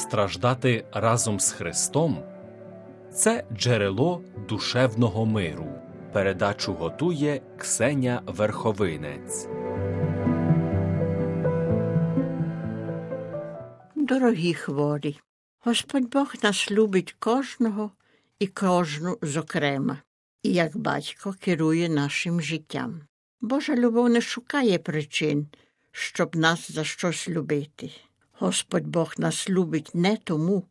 страждати разом з Христом це джерело душевного миру. Передачу готує Ксеня Верховинець. Дорогі хворі, Господь Бог нас любить кожного і кожну зокрема, і як батько керує нашим життям. Божа любов не шукає причин, щоб нас за щось любити. Господь Бог нас любить не тому,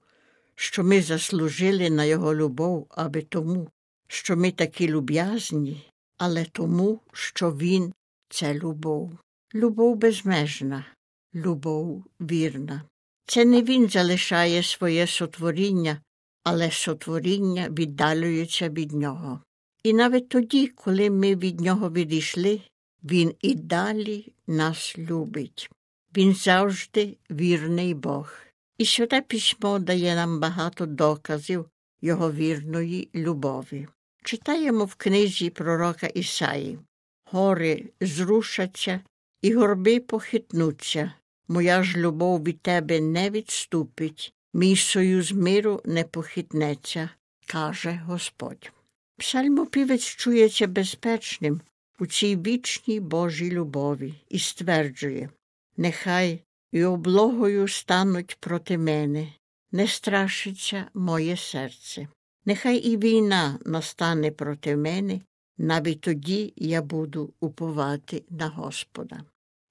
що ми заслужили на Його любов, аби тому, що ми такі люб'язні, але тому, що Він це любов. Любов безмежна, любов вірна. Це не він залишає своє сотворіння, але сотворіння віддалюється від нього. І навіть тоді, коли ми від нього відійшли, він і далі нас любить. Він завжди вірний Бог. І святе письмо дає нам багато доказів його вірної любові. Читаємо в книзі пророка Ісаї Гори зрушаться і горби похитнуться. Моя ж любов від тебе не відступить, мій союз миру не похитнеться, каже Господь. Псальмопівець чується безпечним у цій вічній Божій любові і стверджує Нехай і облогою стануть проти мене, не страшиться моє серце. Нехай і війна настане проти мене, навіть тоді я буду уповати на Господа.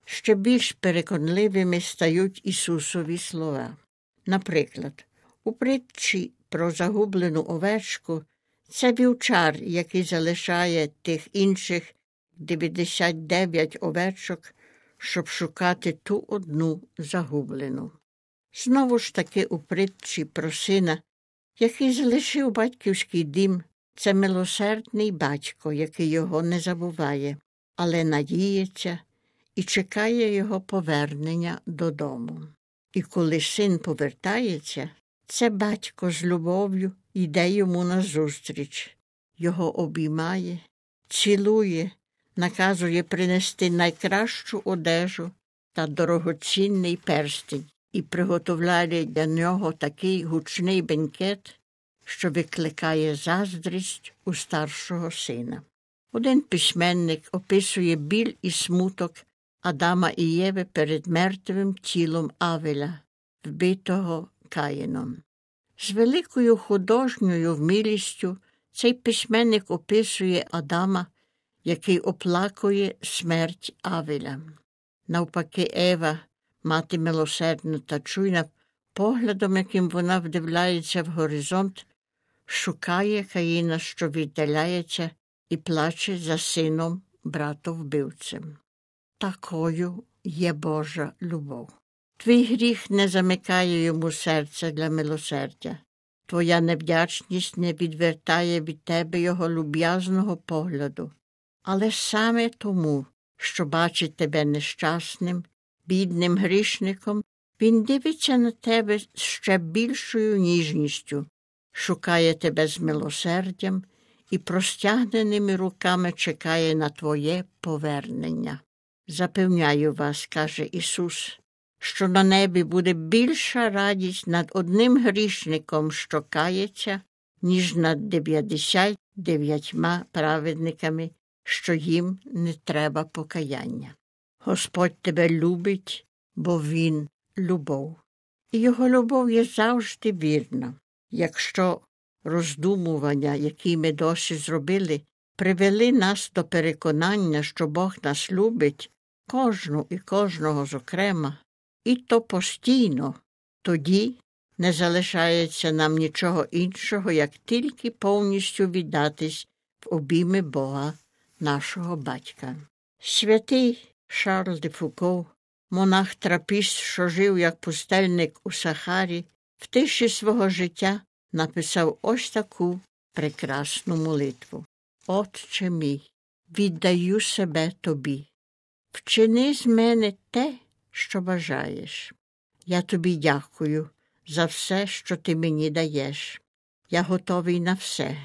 Ще більш переконливими стають Ісусові слова. Наприклад, у притчі про загублену овечку це вівчар, який залишає тих інших 99 овечок, щоб шукати ту одну загублену. Знову ж таки у притчі про сина, який залишив батьківський дім, це милосердний батько, який його не забуває, але надіється і чекає його повернення додому. І коли син повертається, це батько з любов'ю йде йому назустріч, його обіймає, цілує, наказує принести найкращу одежу та дорогоцінний перстень і приготовляє для нього такий гучний бенкет, що викликає заздрість у старшого сина. Один письменник описує біль і смуток Адама і Єви перед мертвим тілом Авеля, вбитого Каїном. З великою художньою вмілістю цей письменник описує Адама, який оплакує смерть Авеля. Навпаки, Ева, мати милосердна та чуйна, поглядом, яким вона вдивляється в горизонт, шукає Каїна, що віддаляється, і плаче за сином братовбивцем. Такою є Божа любов. Твій гріх не замикає йому серця для милосердя, твоя невдячність не відвертає від тебе його люб'язного погляду, але саме тому, що бачить тебе нещасним, бідним грішником, він дивиться на тебе з ще більшою ніжністю, шукає тебе з милосердям і простягненими руками чекає на твоє повернення. Запевняю вас, каже Ісус, що на небі буде більша радість над одним грішником, що кається, ніж над дев'ятдесят дев'ятьма праведниками, що їм не треба покаяння. Господь тебе любить, бо Він любов. І його любов є завжди вірна. Якщо роздумування, які ми досі зробили, привели нас до переконання, що Бог нас любить, кожну і кожного зокрема, і то постійно, тоді не залишається нам нічого іншого, як тільки повністю віддатись в обійми Бога, нашого батька. Святий Шарль де Фуко, монах трапіст, що жив як пустельник у Сахарі, в тиші свого життя написав ось таку прекрасну молитву. Отче мій, віддаю себе тобі. Вчини з мене те, що бажаєш. Я тобі дякую за все, що ти мені даєш. Я готовий на все.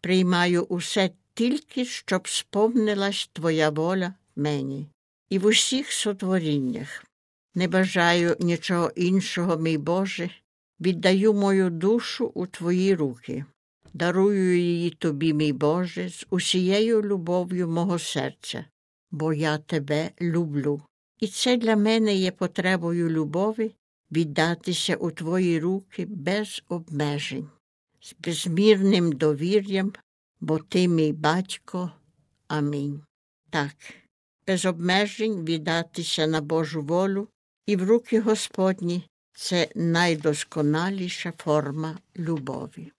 Приймаю усе тільки, щоб сповнилась твоя воля мені і в усіх сотворіннях. Не бажаю нічого іншого, мій Боже, віддаю мою душу у Твої руки, дарую її Тобі, мій Боже, з усією любов'ю мого серця, бо я Тебе люблю. І це для мене є потребою любові віддатися у Твої руки без обмежень, з безмірним довір'ям, бо Ти мій батько. Амінь. Так, без обмежень віддатися на Божу волю і в руки Господні це найдосконаліша форма любові.